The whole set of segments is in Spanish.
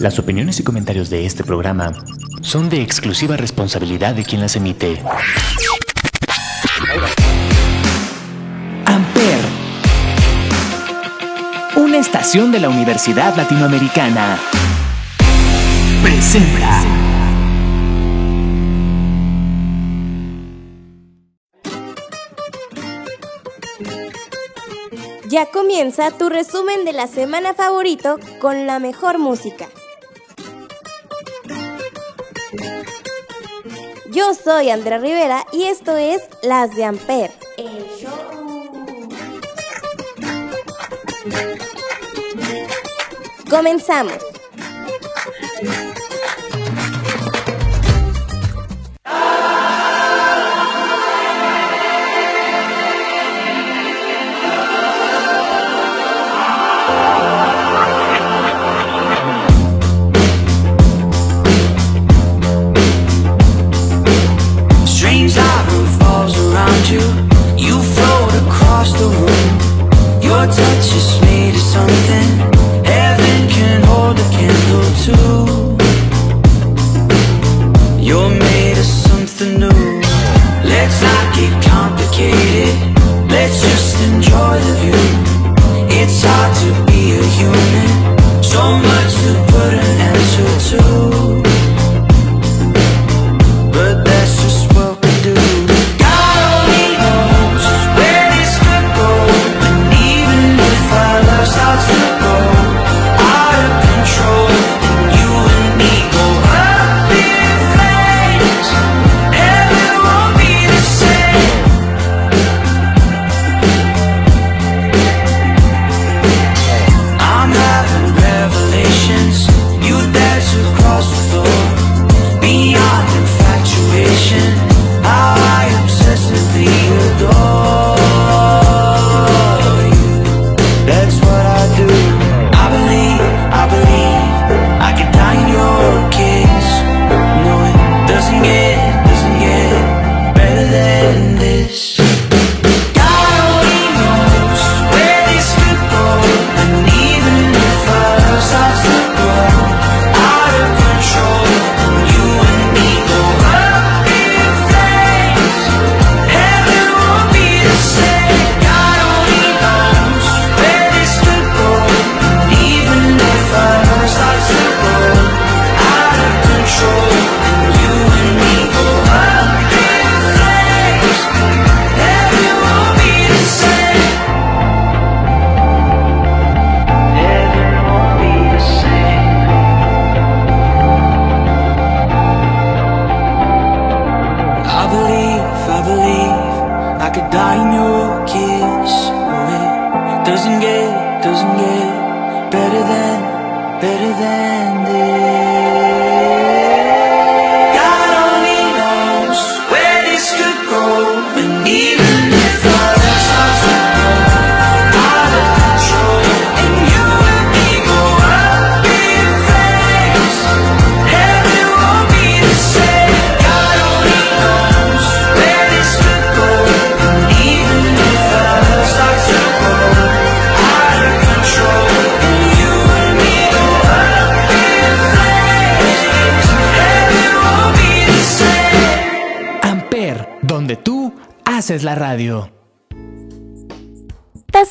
Las opiniones y comentarios de este programa son de exclusiva responsabilidad de quien las emite. Amper, una estación de la Universidad Latinoamericana, presenta. Ya comienza tu resumen de la semana favorito con la mejor música. Yo soy Andrea Rivera y esto es Las de Amper, el show. Comenzamos. Human.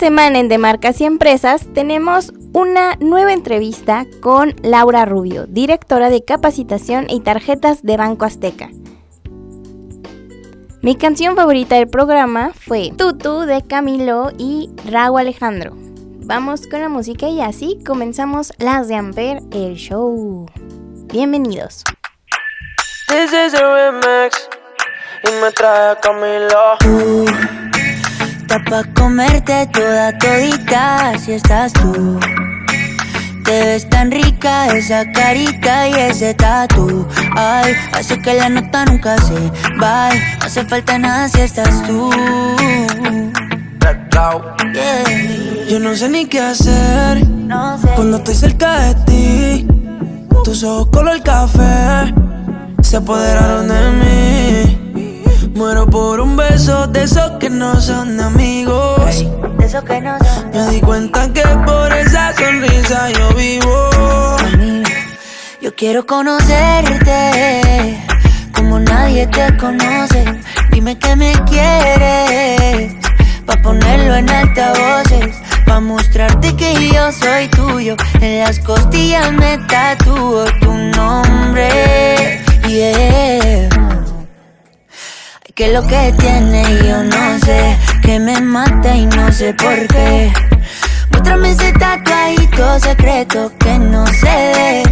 Semana en De Marcas y Empresas tenemos una nueva entrevista con Laura Rubio, directora de capacitación y tarjetas de Banco Azteca. Mi canción favorita del programa fue Tutu de Camilo y Raúl Alejandro. Vamos con la música y así comenzamos las de Amper, el show. Bienvenidos. Está pa' comerte toda todita si estás tú. Te ves tan rica esa carita y ese tatu. Ay, hace que la nota nunca se vaya. No hace falta nada si estás tú. Yeah. Yo no sé ni qué hacer No sé. cuando estoy cerca de ti. Tus ojos color café se apoderaron de mí. Muero por un beso de esos que no son amigos. De eso que no son. Me di cuenta que por esa sonrisa yo vivo. quiero conocerte como nadie te conoce. Dime que me quieres, pa' ponerlo en altavoces. Pa' mostrarte que yo soy tuyo. En las costillas me tatúo tu nombre. Yeah. Que lo que tiene yo no sé, que me mata y no sé por qué. Muéstrame ese tatuajito secreto que no ve.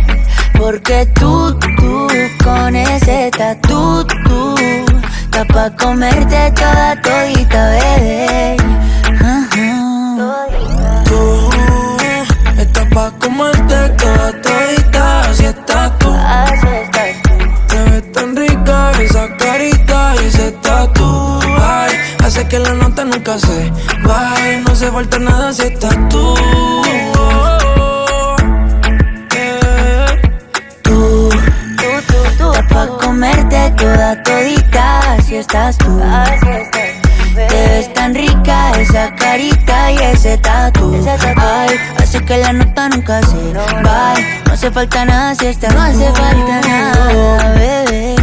Porque tú, tú, con ese tatu, tú, está pa' comerte toda todita, bebé. Nunca se vaya. No se falta nada si estás tú. Tú, tú, tú, pa' comerte toda todita, así estás tú. Así estás Te ves tan rica esa carita y ese tatu. Ay, hace que la nota nunca se va. No hace falta nada si estás No hace falta nada, bebé.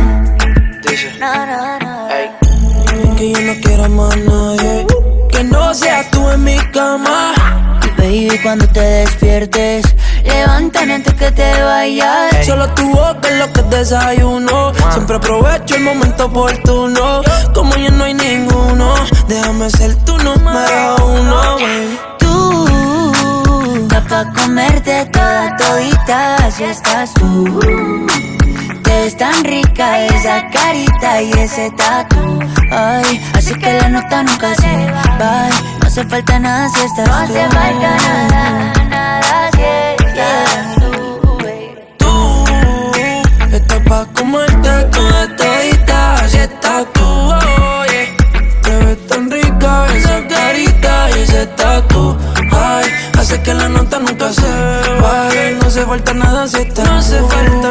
No, no, no. Que yo no quiero más nadie. Que no seas tú en mi cama. Baby, cuando te despiertes, levántame antes que te vayas. Solo tu boca es lo que desayuno. Siempre aprovecho el momento oportuno. Como ya no hay ninguno, déjame ser tu número uno. baby. Tú, está pa' comerte toda todita, así estás tú. Te ves tan rica esa carita y ese tatu. Ay, así que la nota nunca se va. No hace falta nada si estás tú. No hace falta nada, nada si estás tú. Tú estás pa' comerte toda todita, así estás tú. oye. Te ves tan rica esa carita y ese tatu. Ay, hace que la nota nunca se vaya. No hace falta nada si estás No hace falta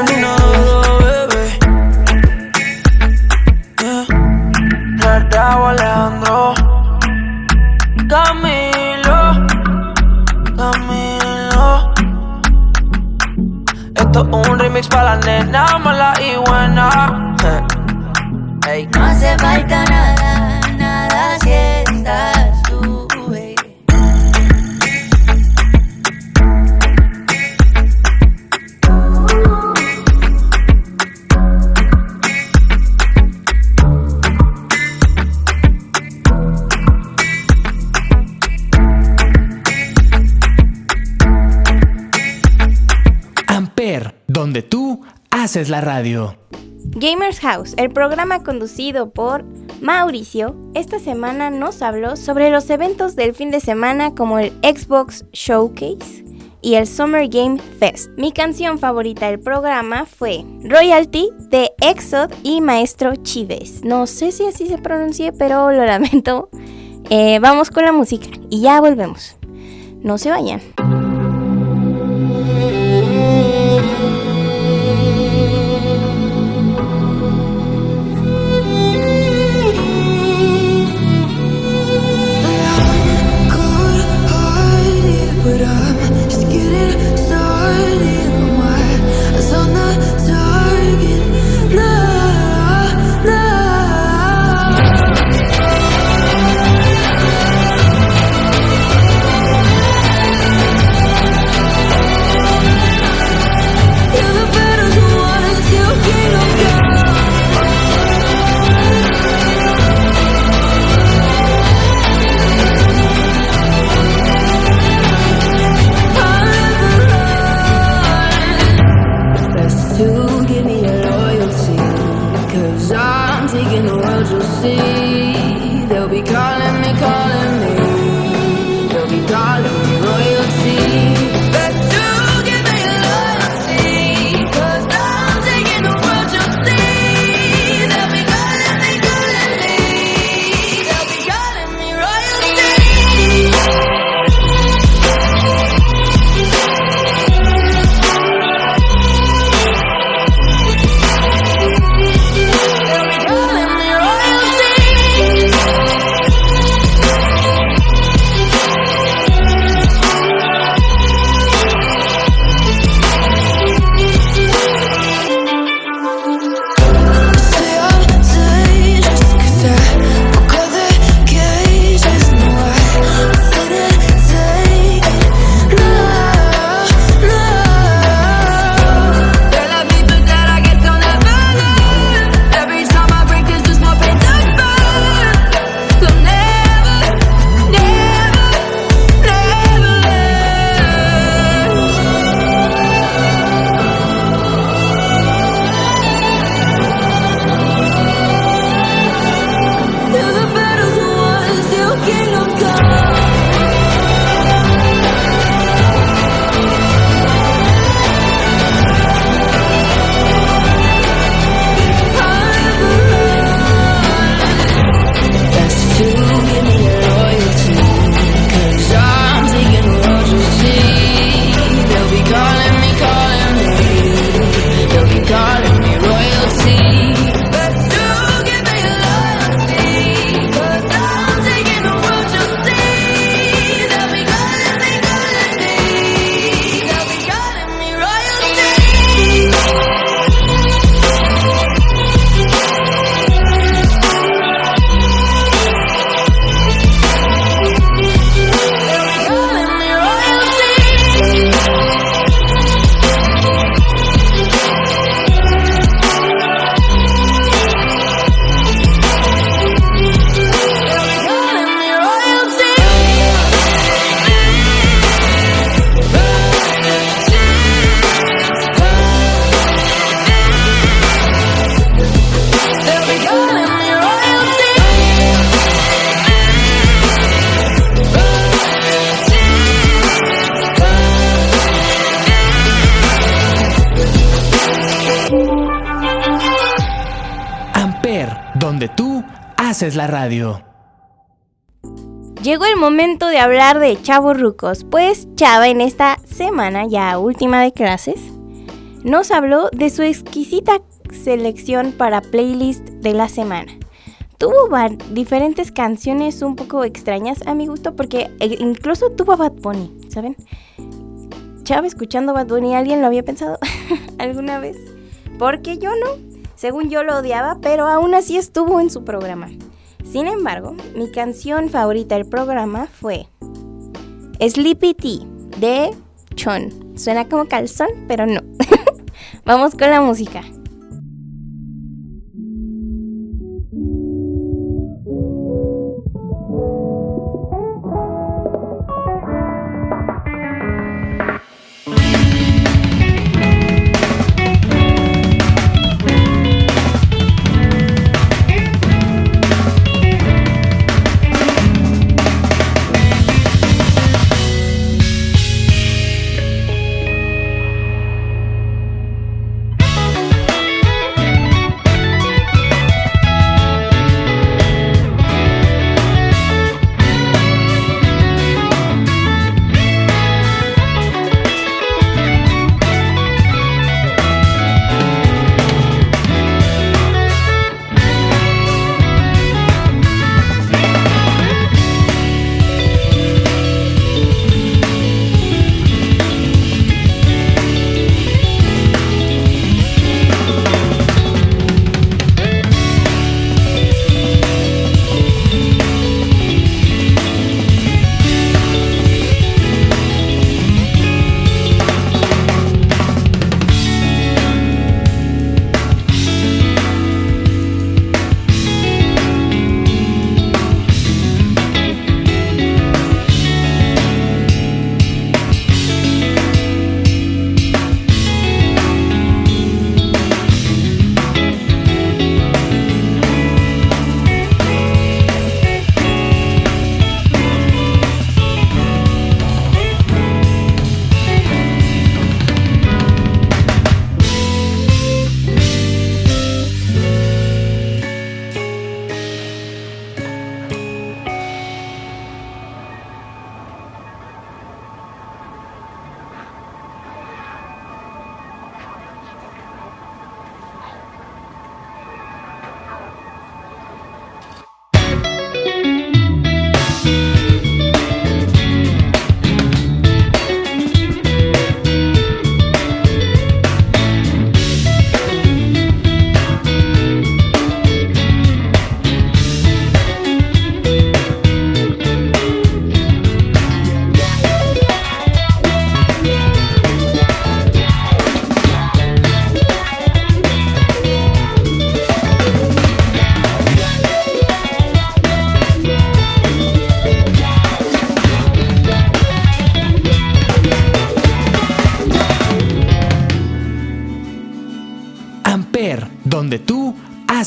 haces la radio. Gamers House, el programa conducido por Mauricio, esta semana nos habló sobre los eventos del fin de semana como el Xbox Showcase y el Summer Game Fest. Mi canción favorita del programa fue Royalty de Exod y Maestro Chives. No sé si así se pronuncie, pero lo lamento. Eh, vamos con la música y ya volvemos. No se vayan. Llegó el momento de hablar de chavos rucos, pues Chava en esta semana, ya última de clases, nos habló de su exquisita selección para playlist de la semana. Tuvo diferentes canciones un poco extrañas a mi gusto porque e- incluso tuvo a Bad Bunny, ¿saben? Chava escuchando Bad Bunny, ¿alguien lo había pensado alguna vez? Porque yo no. Según yo lo odiaba, pero aún así estuvo en su programa. Sin embargo, mi canción favorita del programa fue Sleepy Tea de Chon. Suena como calzón, pero no. Vamos con la música.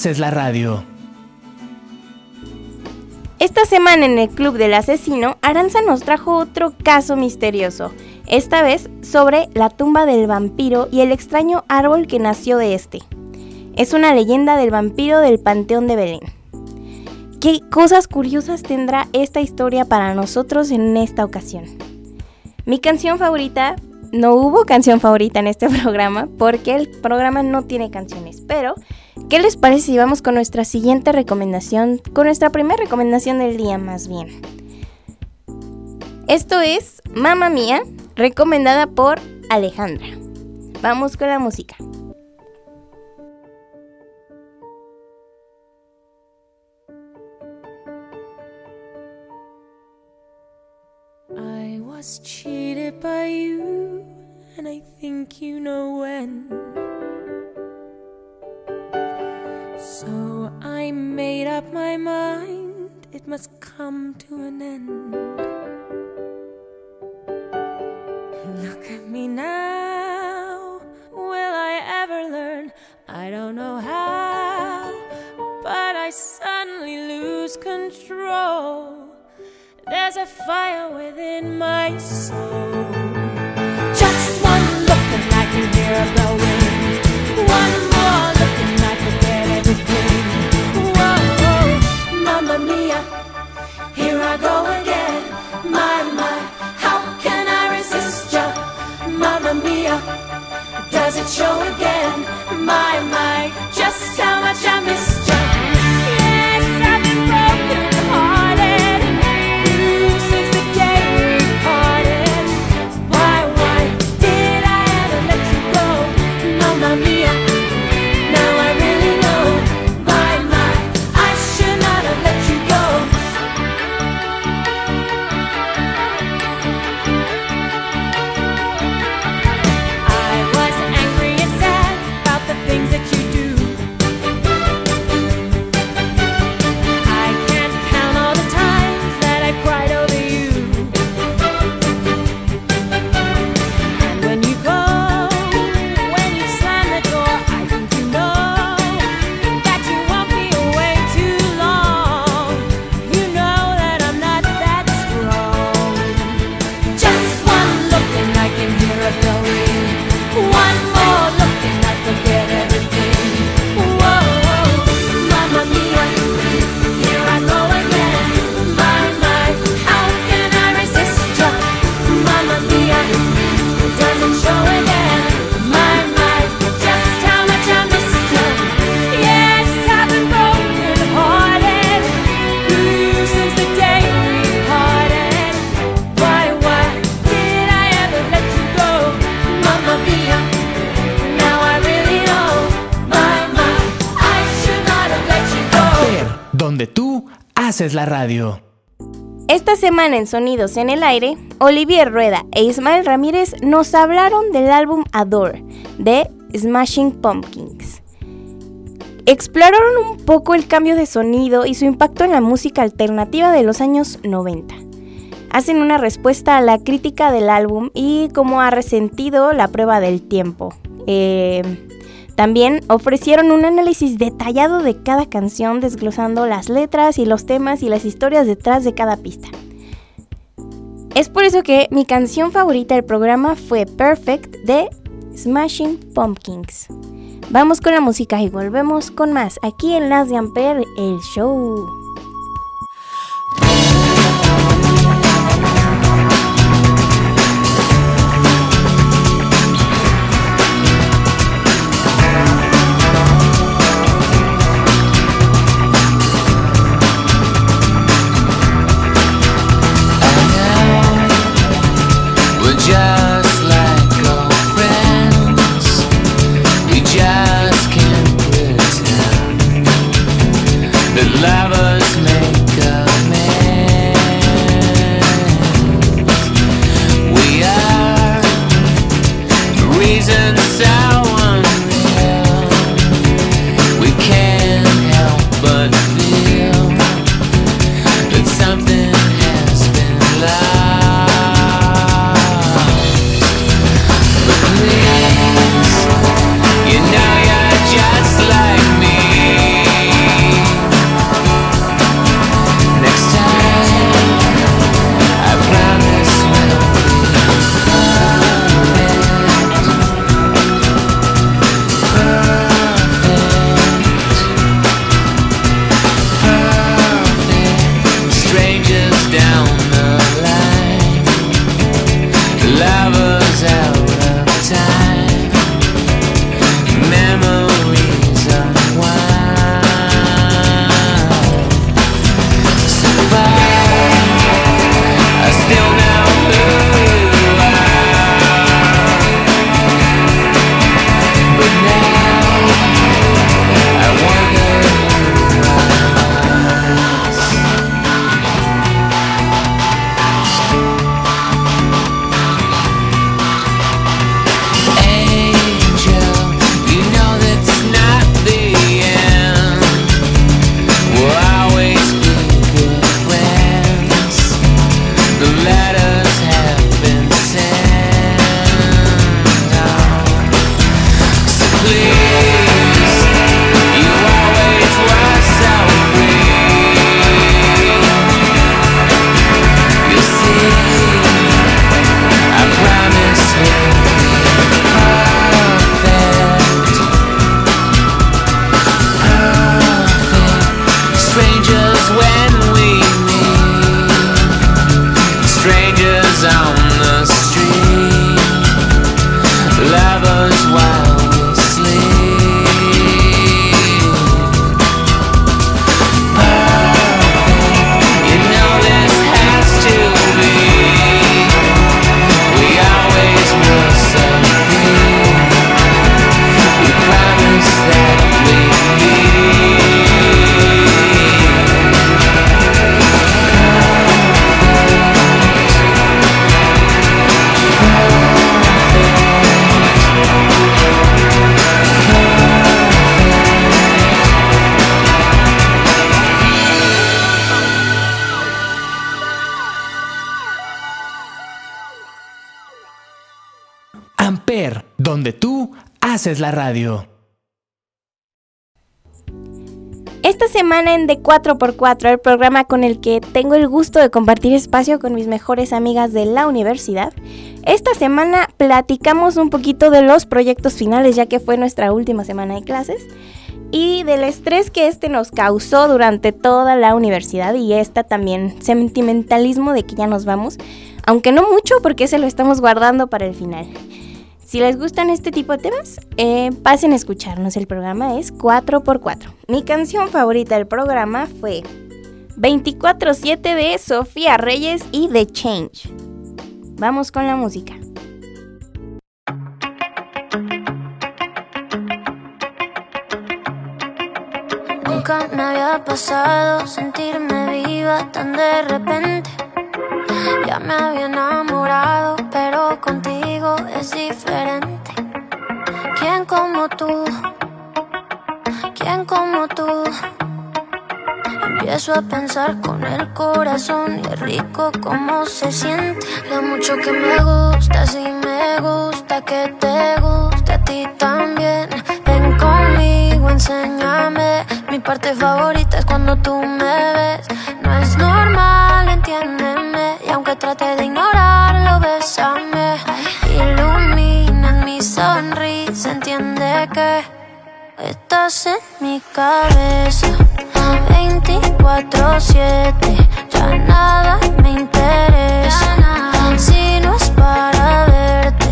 Haces la radio. Esta semana en el Club del Asesino, Aranza nos trajo otro caso misterioso, esta vez sobre la tumba del vampiro y el extraño árbol que nació de este. Es una leyenda del vampiro del Panteón de Belén. ¿Qué cosas curiosas tendrá esta historia para nosotros en esta ocasión? Mi canción favorita, no hubo canción favorita en este programa porque el programa no tiene canciones, pero ¿qué les parece si vamos con nuestra siguiente recomendación, con nuestra primera recomendación del día más bien? Esto es Mamma Mía, recomendada por Alejandra. Vamos con la música. I was cheated by you, and I think you know when. So I made up my mind, it must come to an end. Look at me now, will I ever learn? I don't know how, but I suddenly lose control. There's a fire within my soul. Just one look and I can hear a bell ring. Does it show again. My, my. haces la radio. Esta semana en Sonidos en el Aire, Olivier Rueda e Ismael Ramírez nos hablaron del álbum Adore de Smashing Pumpkins. Exploraron un poco el cambio de sonido y su impacto en la música alternativa de los años 90. Hacen una respuesta a la crítica del álbum y cómo ha resentido la prueba del tiempo. Eh, también ofrecieron un análisis detallado de cada canción, desglosando las letras y los temas y las historias detrás de cada pista. Es por eso que mi canción favorita del programa fue Perfect de Smashing Pumpkins. Vamos con la música y volvemos con más aquí en Las de el show. Haces la radio. Esta semana en De 4x4, el programa con el que tengo el gusto de compartir espacio con mis mejores amigas de la universidad, esta semana platicamos un poquito de los proyectos finales, ya que fue nuestra última semana de clases, y del estrés que este nos causó durante toda la universidad y esta también sentimentalismo de que ya nos vamos, aunque no mucho porque se lo estamos guardando para el final. Si les gustan este tipo de temas, eh, pasen a escucharnos. El programa es 4x4. Mi canción favorita del programa fue 24-7 de Sofía Reyes y The Change. Vamos con la música. Nunca me había pasado sentirme viva tan de repente. Ya me había enamorado, pero contigo es diferente. ¿Quién como tú? ¿Quién como tú? Empiezo a pensar con el corazón y es rico como se siente. Lo mucho que me gusta, sí me gusta que te guste a ti también. Ven conmigo, enséñame. Mi parte favorita es cuando tú me ves. No es normal, entiéndeme. Y aunque trate de ignorarlo, bésame. Que estás en mi cabeza. 24-7, ya nada me interesa. Si no es para verte,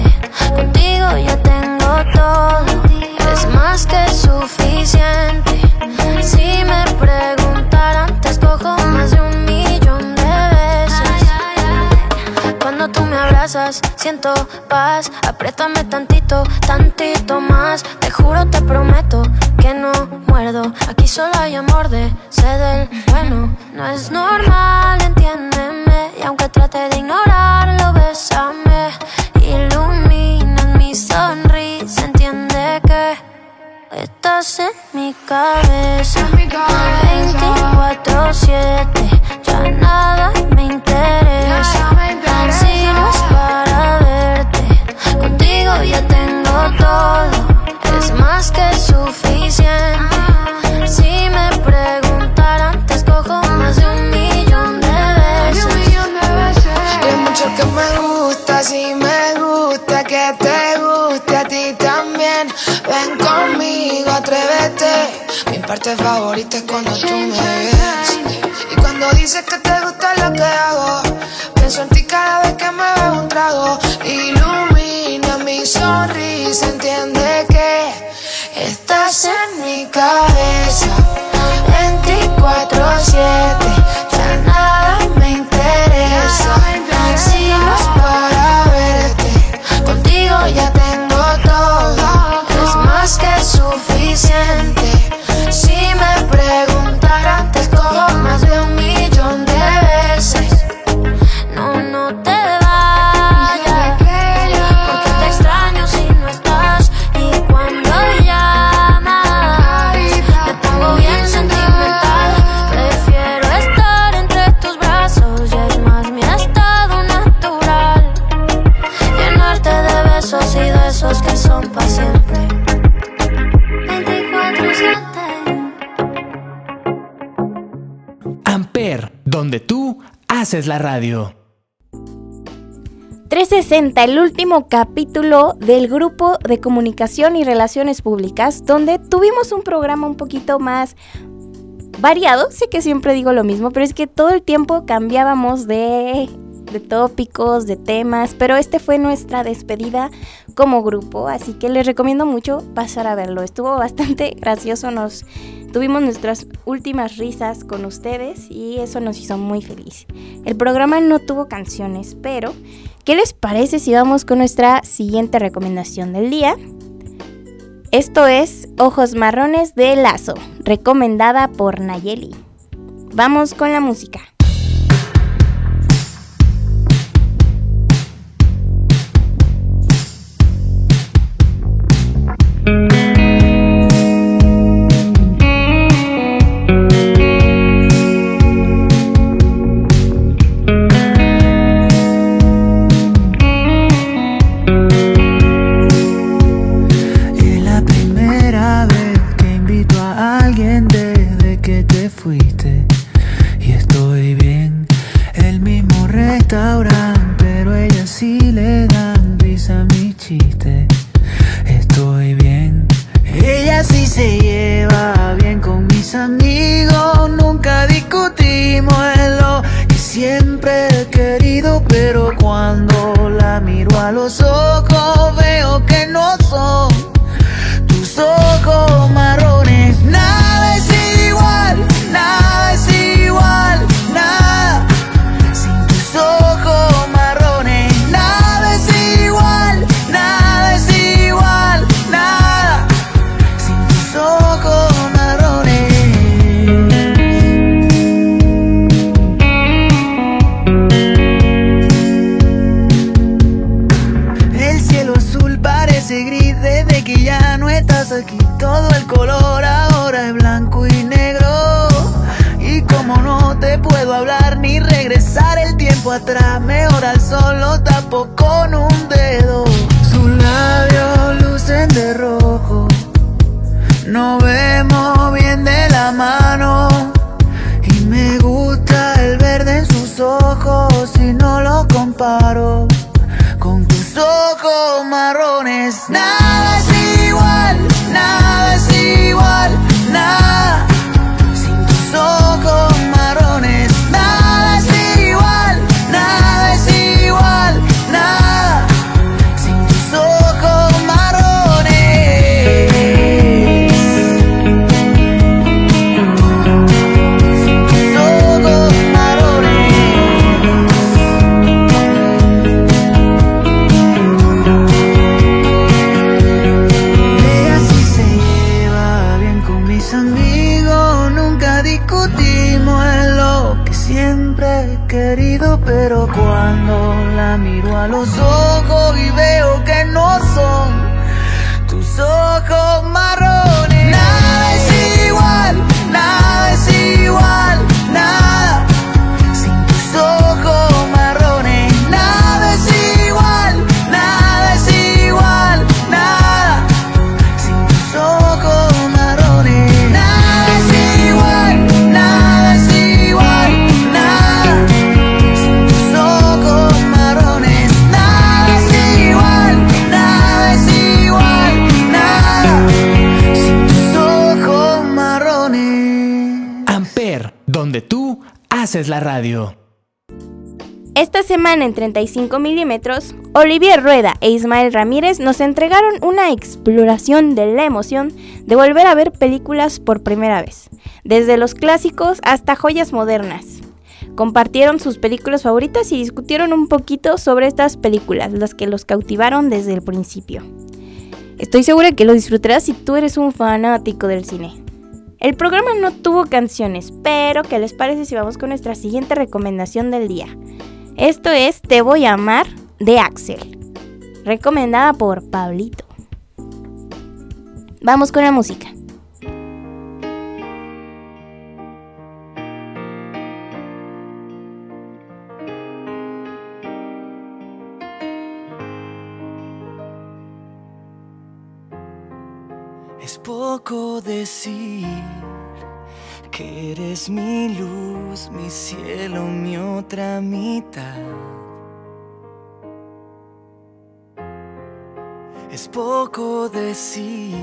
contigo yo tengo todo. Es más que siento paz. Apriétame tantito, tantito más. Te juro, te prometo que no muerdo. Aquí solo hay amor de del bueno. No es normal, entiéndeme. Y aunque trate de ignorarlo, bésame. Ilumina en mi sonrisa, entiende que estás en mi cabeza. 24-7, ya nada me interesa. Si para verte, contigo ya tengo todo. Es más que suficiente. Si me preguntaran, te escojo más de un millón de veces. Hay mucho que me gusta, sí me gusta que te guste a ti también. Ven conmigo, atrévete. Mi parte favorita es cuando tú me ves. Y cuando dices que te gusta lo que hago, haces la radio. 360, el último capítulo del grupo de comunicación y relaciones públicas, donde tuvimos un programa un poquito más variado. Sé que siempre digo lo mismo, pero es que todo el tiempo cambiábamos de de tópicos, de temas, pero este fue nuestra despedida como grupo, así que les recomiendo mucho pasar a verlo. Estuvo bastante gracioso, nos tuvimos nuestras últimas risas con ustedes y eso nos hizo muy feliz. El programa no tuvo canciones, pero ¿qué les parece si vamos con nuestra siguiente recomendación del día? Esto es Ojos Marrones de Lazo, recomendada por Nayeli. Vamos con la música. Haces la radio. Esta semana en 35 milímetros, Olivier Rueda e Ismael Ramírez nos entregaron una exploración de la emoción de volver a ver películas por primera vez, desde los clásicos hasta joyas modernas. Compartieron sus películas favoritas y discutieron un poquito sobre estas películas, las que los cautivaron desde el principio. Estoy segura que lo disfrutarás si tú eres un fanático del cine. El programa no tuvo canciones, pero ¿qué les parece si vamos con nuestra siguiente recomendación del día? Esto es Te voy a amar de Axel, recomendada por Pablito. Vamos con la música. Es poco decir que eres mi luz, mi cielo, mi otra mitad. Es poco decir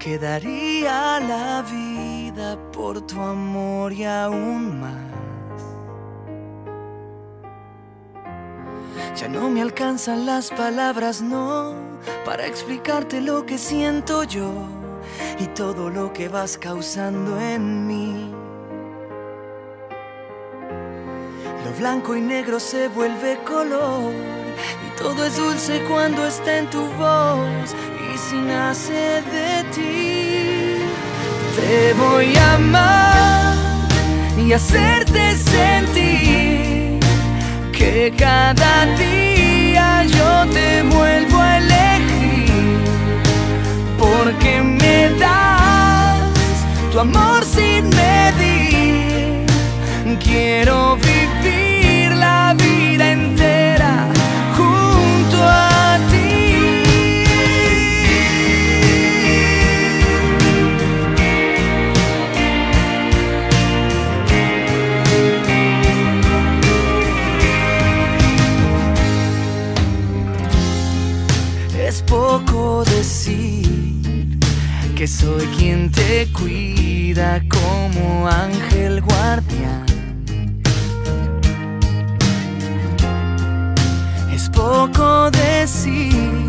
que daría la vida por tu amor y aún más. Ya no me alcanzan las palabras, no, para explicarte lo que siento yo y todo lo que vas causando en mí. Lo blanco y negro se vuelve color y todo es dulce cuando está en tu voz y si nace de ti. Te voy a amar y hacerte sentir que cada día yo te vuelvo a elegir porque me das tu amor sin medir. Quiero vivir la vida entera cuida como ángel guardián. Es poco decir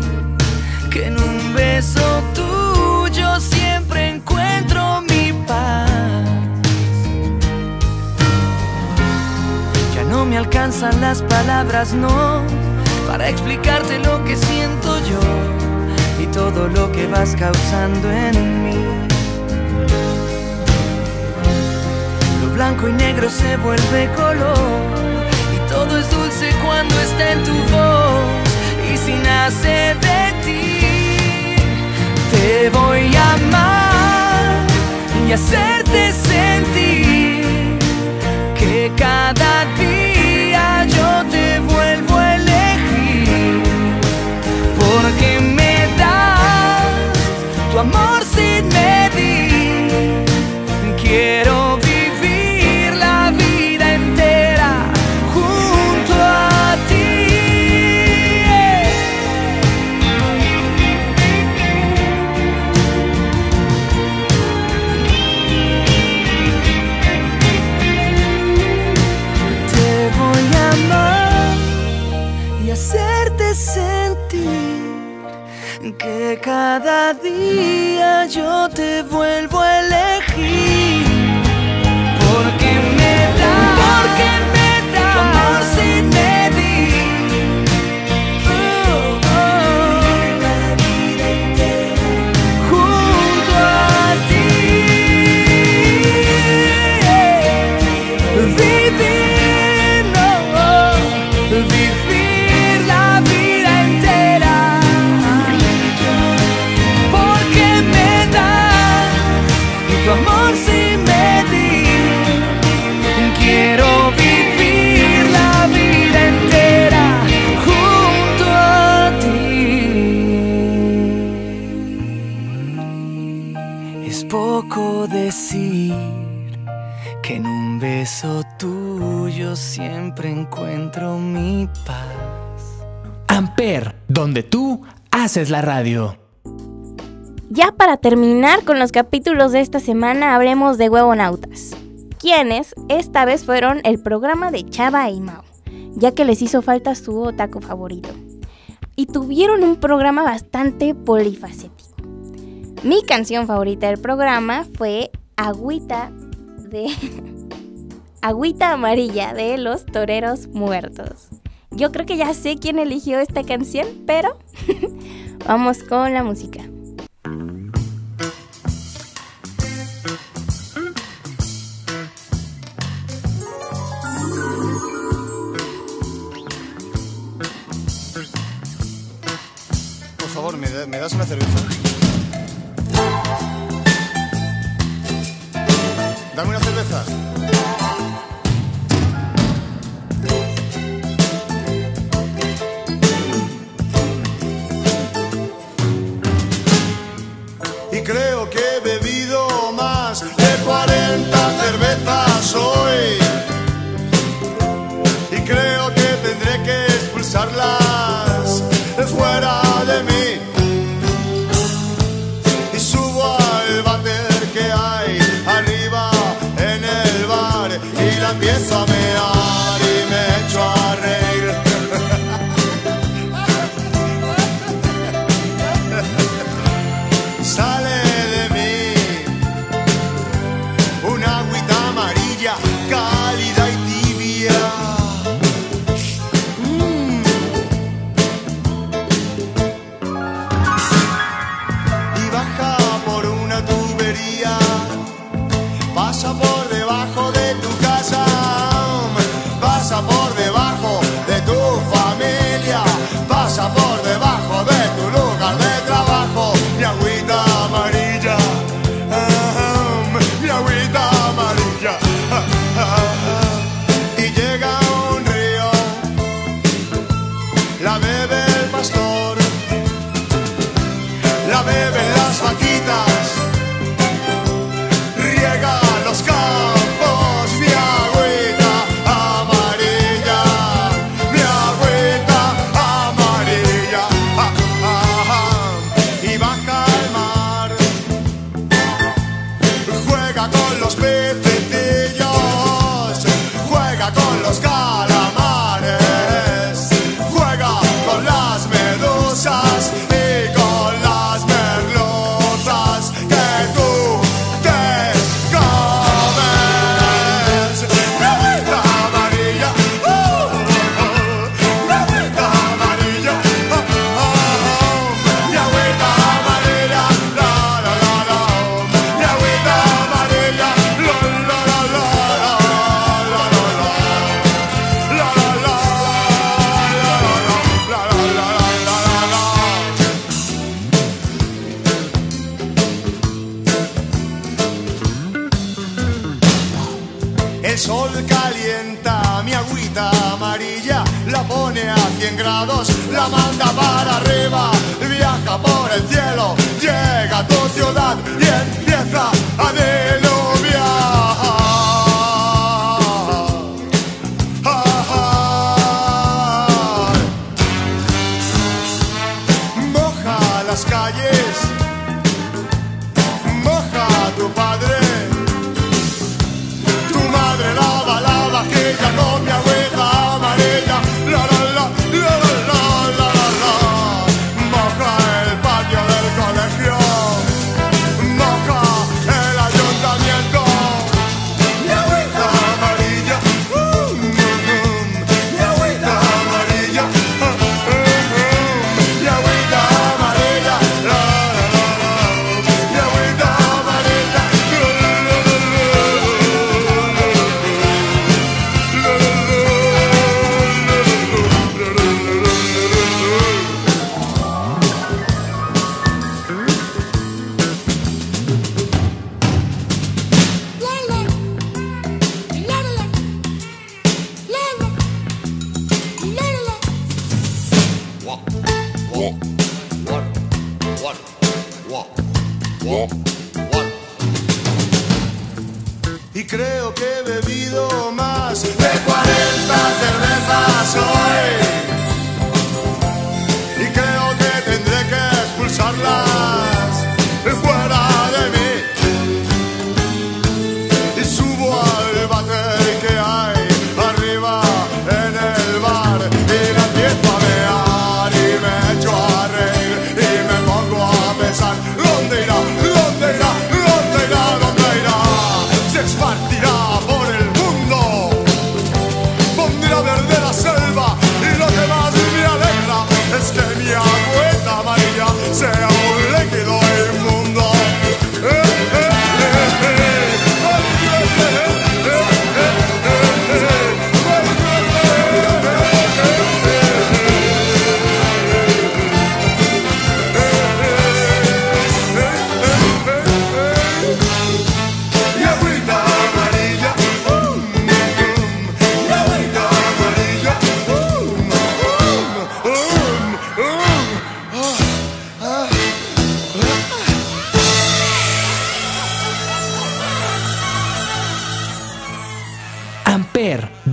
que en un beso tuyo siempre encuentro mi paz. Ya no me alcanzan las palabras, no, para explicarte lo que siento yo y todo lo que vas causando en mí. Blanco y negro se vuelve color y todo es dulce cuando está en tu voz y si nace de ti. Te voy a amar y hacerte sentir que cada día yo te vuelvo a elegir porque me das tu amor sin medir. Quiero día yo te vuelvo siempre encuentro mi paz. Amper, donde tú haces la radio. Ya para terminar con los capítulos de esta semana, hablemos de Huevonautas, quienes esta vez fueron el programa de Chava y Mao, ya que les hizo falta su otaku favorito. Y tuvieron un programa bastante polifacético. Mi canción favorita del programa fue Agüita de Agüita Amarilla de los Toreros Muertos. Yo creo que ya sé quién eligió esta canción, pero vamos con la música. Por favor, ¿me, da- me das una cerveza? Dame una cerveza.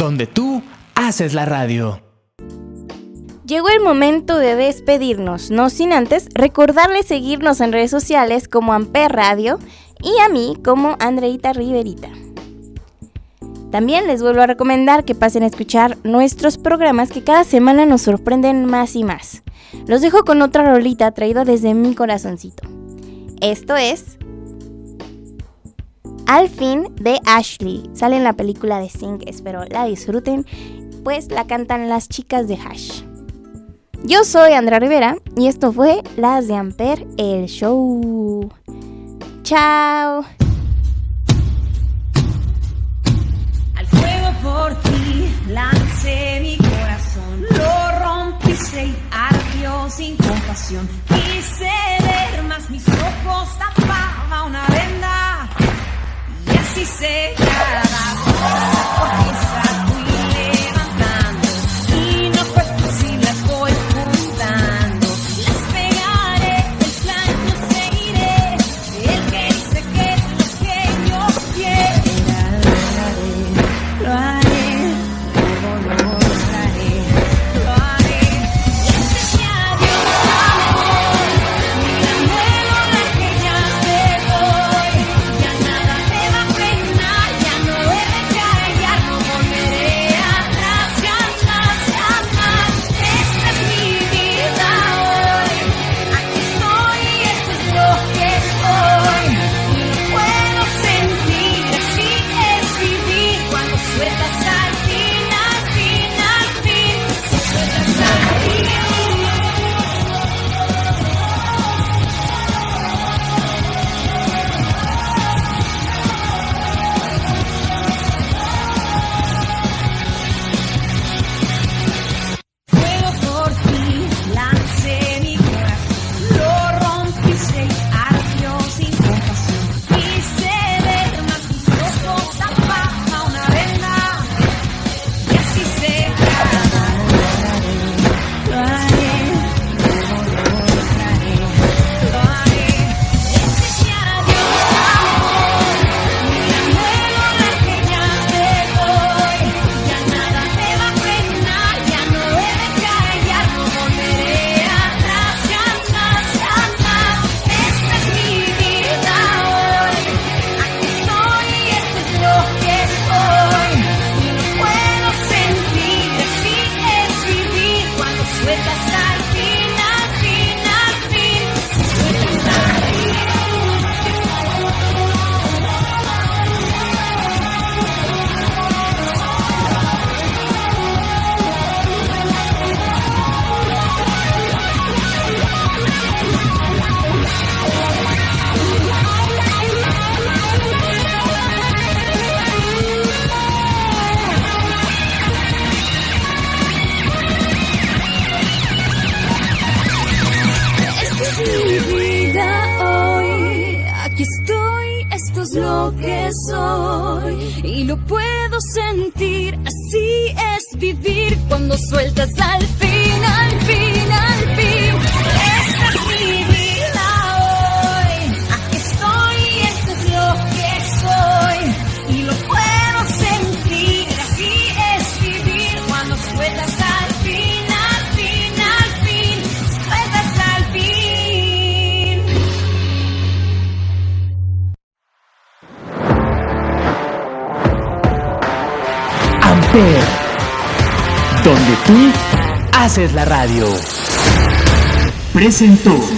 donde tú haces la radio. Llegó el momento de despedirnos, no sin antes recordarles seguirnos en redes sociales como Amper Radio y a mí como Andreita Riverita. También les vuelvo a recomendar que pasen a escuchar nuestros programas que cada semana nos sorprenden más y más. Los dejo con otra rolita traída desde mi corazoncito. Esto es al fin de Ashley. Sale en la película de Sync, espero la disfruten, pues la cantan las chicas de Hash. Yo soy Andrea Rivera y esto fue Las de Amper, el show. Chao. Al fuego por ti lancé mi corazón, lo rompí y ardió sin compasión. Quise ver más mis ojos tapaba una venda así sea. Babosa, porque haces la radio. Presentó.